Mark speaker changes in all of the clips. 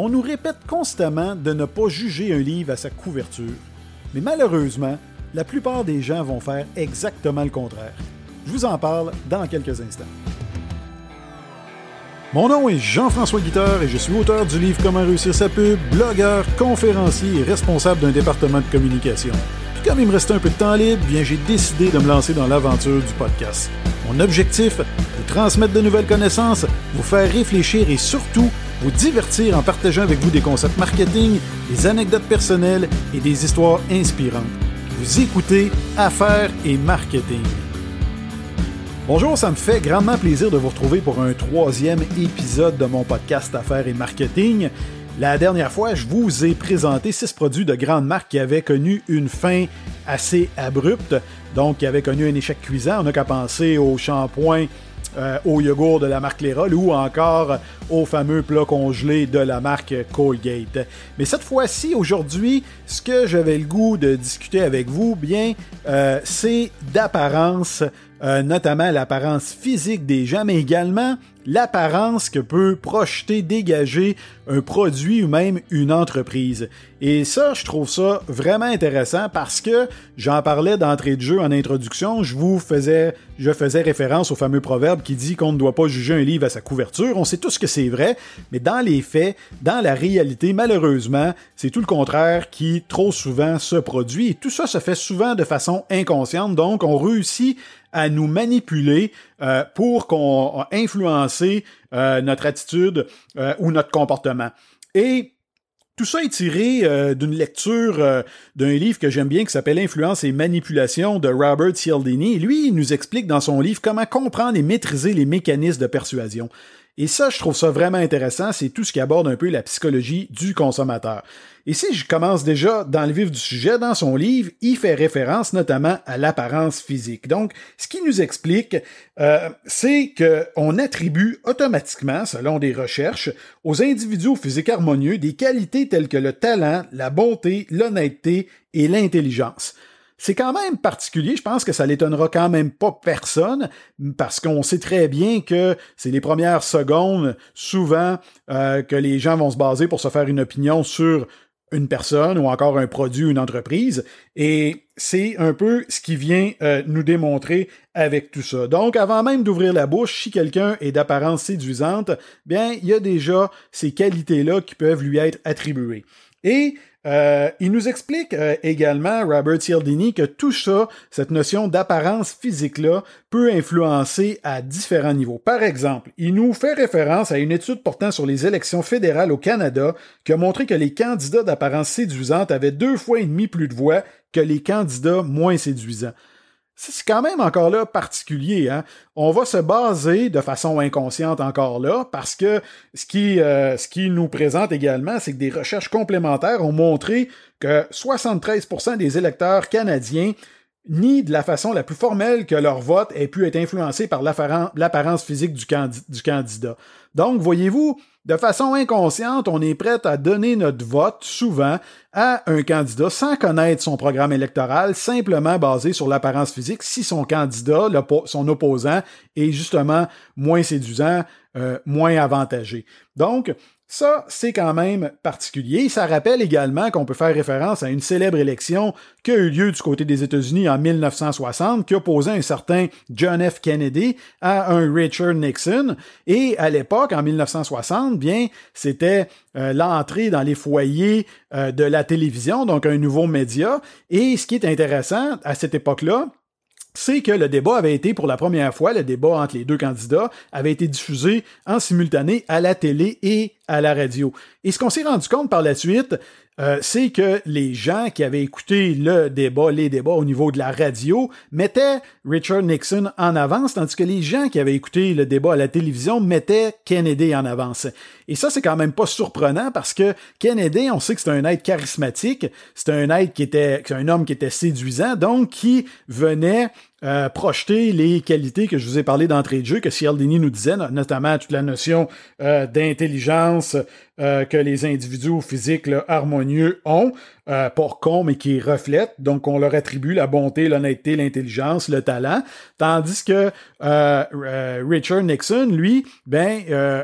Speaker 1: On nous répète constamment de ne pas juger un livre à sa couverture. Mais malheureusement, la plupart des gens vont faire exactement le contraire. Je vous en parle dans quelques instants. Mon nom est Jean-François Guitard et je suis auteur du livre Comment réussir sa pub, blogueur, conférencier et responsable d'un département de communication. Puis comme il me restait un peu de temps libre, bien j'ai décidé de me lancer dans l'aventure du podcast. Mon objectif, vous transmettre de nouvelles connaissances, vous faire réfléchir et surtout vous divertir en partageant avec vous des concepts marketing, des anecdotes personnelles et des histoires inspirantes. Vous écoutez Affaires et Marketing. Bonjour, ça me fait grandement plaisir de vous retrouver pour un troisième épisode de mon podcast Affaires et Marketing. La dernière fois, je vous ai présenté six produits de grandes marques qui avaient connu une fin assez abrupte, donc qui avaient connu un échec cuisant. On n'a qu'à penser au shampoing euh, au yogourt de la marque Lérol ou encore au fameux plat congelé de la marque Colgate. Mais cette fois-ci, aujourd'hui, ce que j'avais le goût de discuter avec vous, bien, euh, c'est d'apparence, euh, notamment l'apparence physique des gens, mais également l'apparence que peut projeter, dégager un produit ou même une entreprise. Et ça, je trouve ça vraiment intéressant parce que j'en parlais d'entrée de jeu en introduction, je vous faisais, je faisais référence au fameux proverbe qui dit qu'on ne doit pas juger un livre à sa couverture. On sait tous que c'est vrai, mais dans les faits, dans la réalité, malheureusement, c'est tout le contraire qui trop souvent se produit tout ça se fait souvent de façon inconsciente. Donc, on réussit à nous manipuler euh, pour qu'on influencer euh, notre attitude euh, ou notre comportement. Et tout ça est tiré d'une lecture d'un livre que j'aime bien qui s'appelle Influence et manipulation de Robert Cialdini. Lui, il nous explique dans son livre comment comprendre et maîtriser les mécanismes de persuasion. Et ça, je trouve ça vraiment intéressant, c'est tout ce qui aborde un peu la psychologie du consommateur. Et si je commence déjà dans le vif du sujet, dans son livre, il fait référence notamment à l'apparence physique. Donc, ce qui nous explique, euh, c'est qu'on attribue automatiquement, selon des recherches, aux individus physiques harmonieux des qualités telles que le talent, la bonté, l'honnêteté et l'intelligence. C'est quand même particulier, je pense que ça l'étonnera quand même pas personne, parce qu'on sait très bien que c'est les premières secondes, souvent, euh, que les gens vont se baser pour se faire une opinion sur une personne ou encore un produit une entreprise. Et c'est un peu ce qui vient euh, nous démontrer avec tout ça. Donc, avant même d'ouvrir la bouche, si quelqu'un est d'apparence séduisante, bien, il y a déjà ces qualités-là qui peuvent lui être attribuées. Et euh, il nous explique euh, également, Robert Cialdini, que tout ça, cette notion d'apparence physique-là, peut influencer à différents niveaux. Par exemple, il nous fait référence à une étude portant sur les élections fédérales au Canada qui a montré que les candidats d'apparence séduisante avaient deux fois et demi plus de voix que les candidats moins séduisants c'est quand même encore là particulier. Hein? On va se baser de façon inconsciente encore là, parce que ce qui, euh, ce qui nous présente également, c'est que des recherches complémentaires ont montré que 73% des électeurs canadiens ni de la façon la plus formelle que leur vote ait pu être influencé par l'apparence physique du, candidat. Donc, voyez-vous, de façon inconsciente, on est prêt à donner notre vote souvent à un candidat sans connaître son programme électoral, simplement basé sur l'apparence physique, si son candidat, son opposant, est justement moins séduisant, euh, moins avantagé. Donc, ça, c'est quand même particulier. Ça rappelle également qu'on peut faire référence à une célèbre élection qui a eu lieu du côté des États-Unis en 1960, qui opposait un certain John F. Kennedy à un Richard Nixon. Et à l'époque, en 1960, bien, c'était euh, l'entrée dans les foyers euh, de la télévision, donc un nouveau média. Et ce qui est intéressant à cette époque-là, c'est que le débat avait été pour la première fois, le débat entre les deux candidats avait été diffusé en simultané à la télé et à la radio. Et ce qu'on s'est rendu compte par la suite, euh, c'est que les gens qui avaient écouté le débat, les débats au niveau de la radio, mettaient Richard Nixon en avance, tandis que les gens qui avaient écouté le débat à la télévision mettaient Kennedy en avance. Et ça, c'est quand même pas surprenant parce que Kennedy, on sait que c'est un être charismatique, c'est un être qui était, un homme qui était séduisant, donc qui venait euh, projeter les qualités que je vous ai parlé d'entrée de jeu, que Cialdini nous disait, notamment toute la notion euh, d'intelligence euh, que les individus physiques harmonieux ont, euh, pas con, mais qui reflètent. Donc, on leur attribue la bonté, l'honnêteté, l'intelligence, le talent. Tandis que Richard Nixon, lui, ben,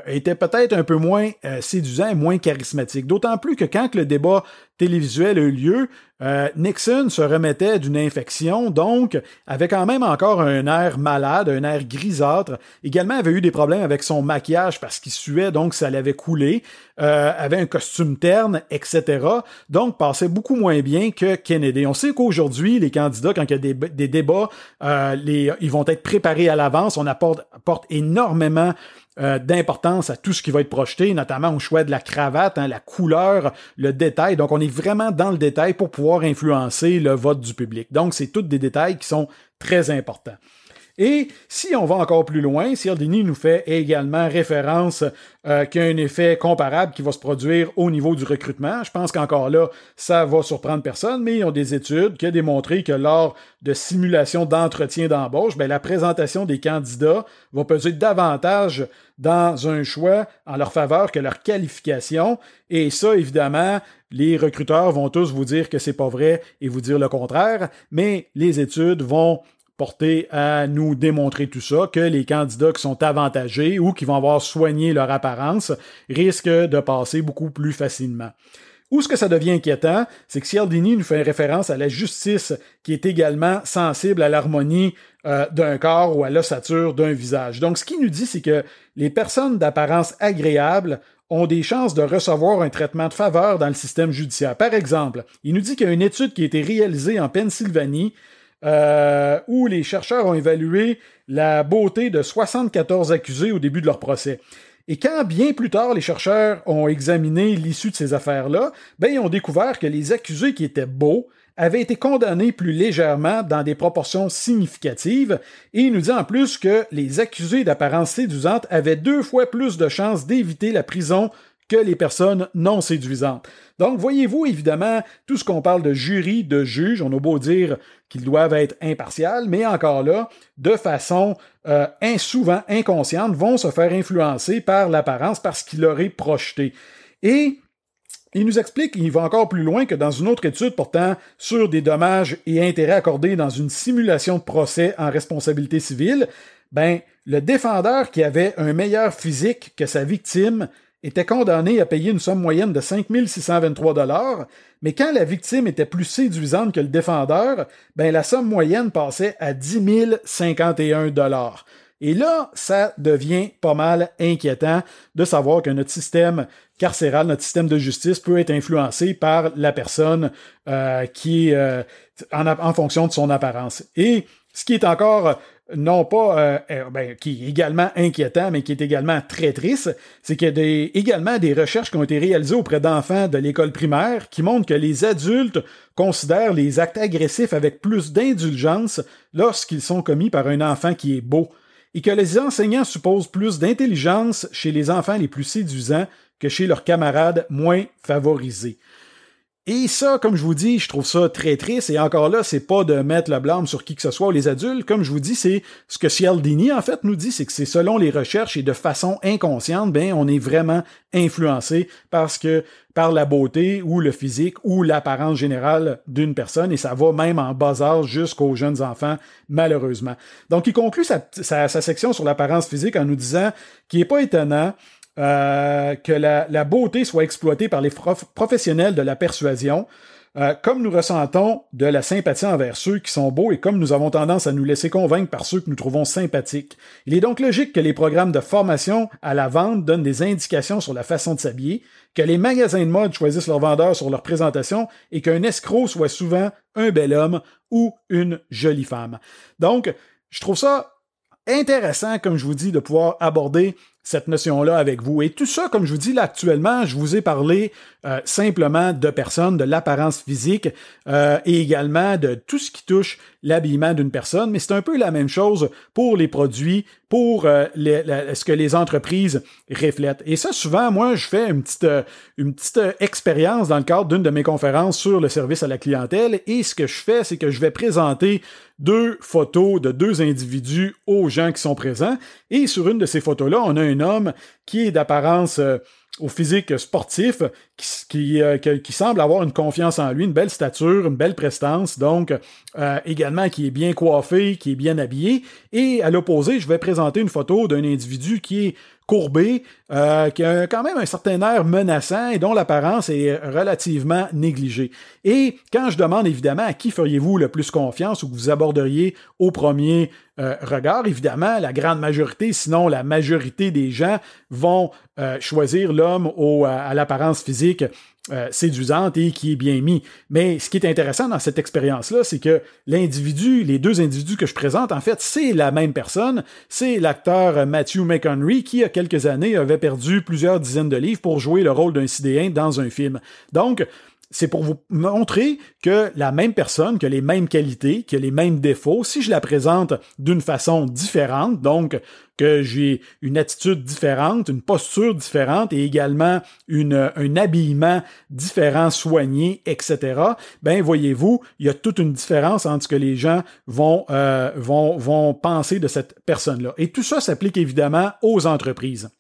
Speaker 1: était peut-être un peu moins séduisant et moins charismatique. D'autant plus que quand le débat télévisuel a eu lieu, euh, Nixon se remettait d'une infection, donc avait quand même encore un air malade, un air grisâtre. Également avait eu des problèmes avec son maquillage parce qu'il suait, donc ça l'avait coulé. Euh, avait un costume terne, etc. Donc passait beaucoup moins bien que Kennedy. On sait qu'aujourd'hui, les candidats, quand il y a des, débats, euh, ils vont être préparés à l'avance. On apporte, apporte énormément euh, d'importance à tout ce qui va être projeté, notamment au choix de la cravate, hein, la couleur, le détail. Donc, on est vraiment dans le détail pour pouvoir influencer le vote du public. Donc, c'est tous des détails qui sont très importants. Et si on va encore plus loin, Cialdini nous fait également référence euh, qu'il y a un effet comparable qui va se produire au niveau du recrutement. Je pense qu'encore là, ça va surprendre personne, mais ils ont des études qui ont démontré que lors de simulations d'entretien d'embauche, ben, la présentation des candidats va peser davantage dans un choix en leur faveur que leur qualification. Et ça, évidemment, les recruteurs vont tous vous dire que c'est pas vrai et vous dire le contraire, mais les études vont porter à nous démontrer tout ça, que les candidats qui sont avantagés ou qui vont avoir soigné leur apparence risquent de passer beaucoup plus facilement. Où ce que ça devient inquiétant, c'est que Cialdini nous fait référence à la justice qui est également sensible à l'harmonie euh, d'un corps ou à l'ossature d'un visage. Donc, ce qu'il nous dit, c'est que les personnes d'apparence agréable ont des chances de recevoir un traitement de faveur dans le système judiciaire. Par exemple, il nous dit qu'il y a une étude qui a été réalisée en Pennsylvanie euh, où les chercheurs ont évalué la beauté de 74 accusés au début de leur procès. Et quand bien plus tard les chercheurs ont examiné l'issue de ces affaires-là, ben ils ont découvert que les accusés qui étaient beaux avaient été condamnés plus légèrement dans des proportions significatives, et il nous dit en plus que les accusés d'apparence séduisante avaient deux fois plus de chances d'éviter la prison que les personnes non séduisantes. Donc, voyez-vous, évidemment, tout ce qu'on parle de jury, de juge, on a beau dire qu'ils doivent être impartials, mais encore là, de façon euh, souvent inconsciente, vont se faire influencer par l'apparence parce qu'il l'aurait projeté. Et il nous explique qu'il va encore plus loin que dans une autre étude portant sur des dommages et intérêts accordés dans une simulation de procès en responsabilité civile, ben, le défendeur qui avait un meilleur physique que sa victime était condamné à payer une somme moyenne de 5 623 mais quand la victime était plus séduisante que le défendeur, ben la somme moyenne passait à 10 051 et là, ça devient pas mal inquiétant de savoir que notre système carcéral, notre système de justice peut être influencé par la personne euh, qui euh, en, en, fonction de son apparence. Et ce qui est encore non pas euh, euh, ben, qui est également inquiétant, mais qui est également très triste, c'est qu'il y a des, également des recherches qui ont été réalisées auprès d'enfants de l'école primaire qui montrent que les adultes considèrent les actes agressifs avec plus d'indulgence lorsqu'ils sont commis par un enfant qui est beau, et que les enseignants supposent plus d'intelligence chez les enfants les plus séduisants que chez leurs camarades moins favorisés. Et ça, comme je vous dis, je trouve ça très triste. Et encore là, c'est pas de mettre le blâme sur qui que ce soit ou les adultes. Comme je vous dis, c'est ce que Cialdini, en fait, nous dit, c'est que c'est selon les recherches et de façon inconsciente, ben, on est vraiment influencé parce que, par la beauté ou le physique ou l'apparence générale d'une personne. Et ça va même en bas âge jusqu'aux jeunes enfants, malheureusement. Donc, il conclut sa, sa section sur l'apparence physique en nous disant qu'il n'est pas étonnant euh, que la, beauté soit exploitée par les professionnels de la persuasion, euh, comme nous ressentons de la sympathie envers ceux qui sont beaux et comme nous avons tendance à nous laisser convaincre par ceux que nous trouvons sympathiques. Il est donc logique que les programmes de formation à la vente donnent des indications sur la façon de s'habiller, que les magasins de mode choisissent leurs vendeurs sur leur présentation et qu'un escroc soit souvent un bel homme ou une jolie femme. Donc, je trouve ça intéressant, comme je vous dis, de pouvoir aborder cette notion-là avec vous. Et tout ça, comme je vous dis là actuellement, je vous ai parlé euh, simplement de personnes, de l'apparence physique euh, et également de tout ce qui touche l'habillement d'une personne, mais c'est un peu la même chose pour les produits, pour euh, ce que les entreprises reflètent. Et ça, souvent, moi, je fais une petite, une petite expérience dans le cadre d'une de mes conférences sur le service à la clientèle, et ce que je fais, c'est que je vais présenter deux photos de deux individus aux gens qui sont présents, et sur une de ces photos-là, on a un homme qui est d'apparence au physique sportif qui, euh, qui, semble avoir une confiance en lui, une belle stature, une belle prestance, donc euh, également qui est bien coiffé, qui est bien habillé. Et à l'opposé, je vais présenter une photo d'un individu qui est courbé, euh, qui a quand même un certain air menaçant et dont l'apparence est relativement négligée. Et quand je demande évidemment à qui feriez-vous le plus confiance ou que vous aborderiez au premier euh, regard, évidemment, la grande majorité, sinon la majorité des gens vont euh, choisir l'homme à l'apparence physique euh, séduisante et qui est bien mis. Mais ce qui est intéressant dans cette expérience-là, c'est que l'individu, les deux individus que je présente, en fait, c'est la même personne. C'est l'acteur Matthew McHenry qui, il y a quelques années, avait perdu plusieurs dizaines de livres pour jouer le rôle d'un sidéen dans un film. Donc, c'est pour vous montrer que la même personne, que les mêmes qualités, que les mêmes défauts, si je la présente d'une façon différente, donc que j'ai une attitude différente, une posture différente et également une, un habillement différent, soigné, etc., ben voyez-vous, il y a toute une différence entre ce que les gens vont, euh, vont, vont penser de cette personne-là. Et tout ça s'applique évidemment aux entreprises.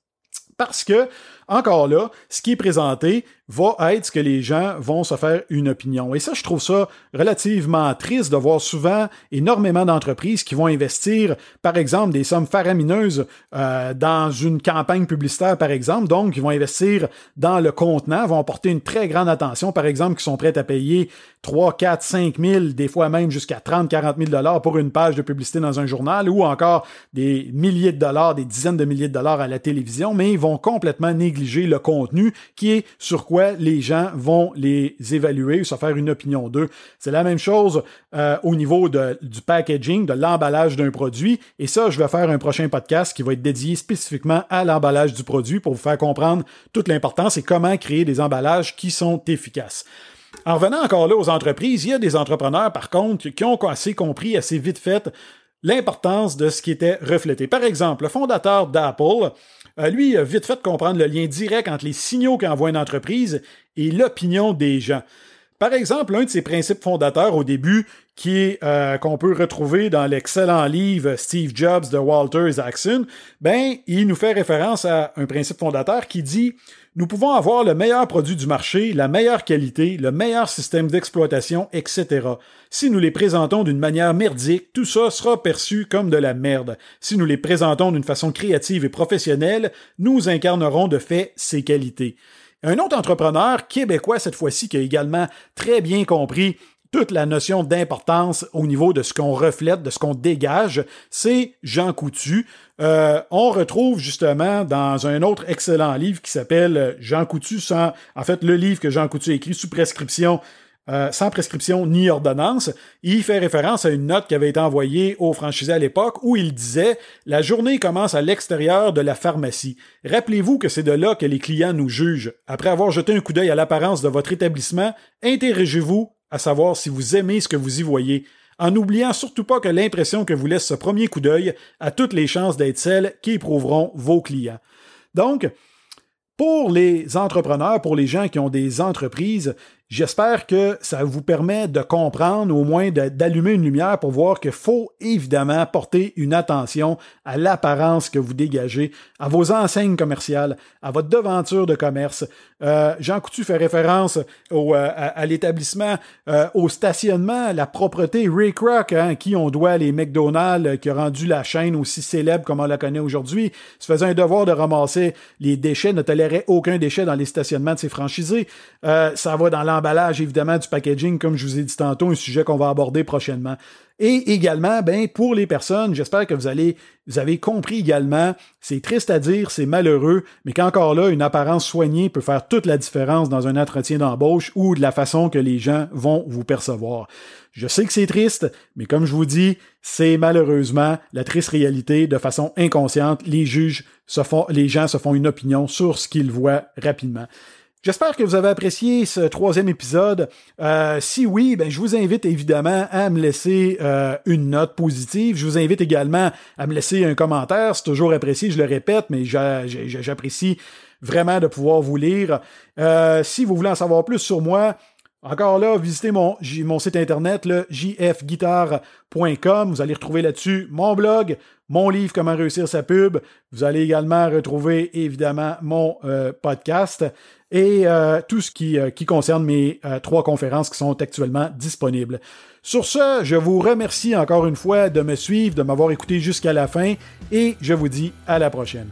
Speaker 1: Parce que, encore là, ce qui est présenté va être que les gens vont se faire une opinion. Et ça, je trouve ça relativement triste de voir souvent énormément d'entreprises qui vont investir, par exemple, des sommes faramineuses euh, dans une campagne publicitaire, par exemple. Donc, ils vont investir dans le contenant, vont porter une très grande attention, par exemple, qui sont prêts à payer 3, 4, 5 000, des fois même jusqu'à 30, 40 000 dollars pour une page de publicité dans un journal ou encore des milliers de dollars, des dizaines de milliers de dollars à la télévision, mais ils vont complètement négliger le contenu qui est sur quoi les gens vont les évaluer ou se faire une opinion d'eux. C'est la même chose euh, au niveau du packaging, de l'emballage d'un produit. Et ça, je vais faire un prochain podcast qui va être dédié spécifiquement à l'emballage du produit pour vous faire comprendre toute l'importance et comment créer des emballages qui sont efficaces. En revenant encore là aux entreprises, il y a des entrepreneurs, par contre, qui ont assez compris assez vite fait l'importance de ce qui était reflété. Par exemple, le fondateur d'Apple, lui, a vite fait comprendre le lien direct entre les signaux qu'envoie une entreprise et l'opinion des gens. Par exemple, un de ses principes fondateurs au début, qui est euh, qu'on peut retrouver dans l'excellent livre Steve Jobs de Walter Isaacson, ben il nous fait référence à un principe fondateur qui dit nous pouvons avoir le meilleur produit du marché, la meilleure qualité, le meilleur système d'exploitation, etc. Si nous les présentons d'une manière merdique, tout ça sera perçu comme de la merde. Si nous les présentons d'une façon créative et professionnelle, nous incarnerons de fait ces qualités. Un autre entrepreneur québécois cette fois-ci qui a également très bien compris toute la notion d'importance au niveau de ce qu'on reflète, de ce qu'on dégage, c'est Jean Coutu. Euh, on retrouve justement dans un autre excellent livre qui s'appelle Jean Coutu sans, en fait, le livre que Jean Coutu a écrit sous prescription euh, sans prescription ni ordonnance. Il fait référence à une note qui avait été envoyée aux franchisés à l'époque où il disait La journée commence à l'extérieur de la pharmacie. Rappelez-vous que c'est de là que les clients nous jugent. Après avoir jeté un coup d'œil à l'apparence de votre établissement, interrogez-vous à savoir si vous aimez ce que vous y voyez, en n'oubliant surtout pas que l'impression que vous laisse ce premier coup d'œil a toutes les chances d'être celle qui éprouveront vos clients. Donc, pour les entrepreneurs, pour les gens qui ont des entreprises, J'espère que ça vous permet de comprendre, au moins d'allumer une lumière pour voir qu'il faut évidemment porter une attention à l'apparence que vous dégagez, à vos enseignes commerciales, à votre devanture de commerce. Euh, Jean Coutu fait référence au, euh, à, l'établissement, euh, au stationnement, la propreté. Ray Kroc, hein, qui on doit les McDonald's, qui a rendu la chaîne aussi célèbre comme on la connaît aujourd'hui, se faisait un devoir de ramasser les déchets, ne tolérait aucun déchet dans les stationnements de ses franchisés. ça va dans l'emballage, évidemment, du packaging, comme je vous ai dit tantôt, un sujet qu'on va aborder prochainement. Et également, ben, pour les personnes, j'espère que vous allez, vous avez compris également, c'est triste à dire, c'est malheureux, mais qu'encore là, une apparence soignée peut faire toute la différence dans un entretien d'embauche ou de la façon que les gens vont vous percevoir. Je sais que c'est triste, mais comme je vous dis, c'est malheureusement la triste réalité. De façon inconsciente, les juges se font, les gens se font une opinion sur ce qu'ils voient rapidement. J'espère que vous avez apprécié ce troisième épisode. Euh, si oui, ben, je vous invite évidemment à me laisser euh, une note positive. Je vous invite également à me laisser un commentaire. C'est toujours apprécié, je le répète, mais j'apprécie vraiment de pouvoir vous lire. Euh, si vous voulez en savoir plus sur moi, encore là, visitez mon, site internet, le jfguitar.com. Vous allez retrouver là-dessus mon blog, mon livre Comment réussir sa pub. Vous allez également retrouver évidemment mon podcast et euh, tout ce qui, euh, concerne mes euh, trois conférences qui sont actuellement disponibles. Sur ce, je vous remercie encore une fois de me suivre, de m'avoir écouté jusqu'à la fin et je vous dis à la prochaine.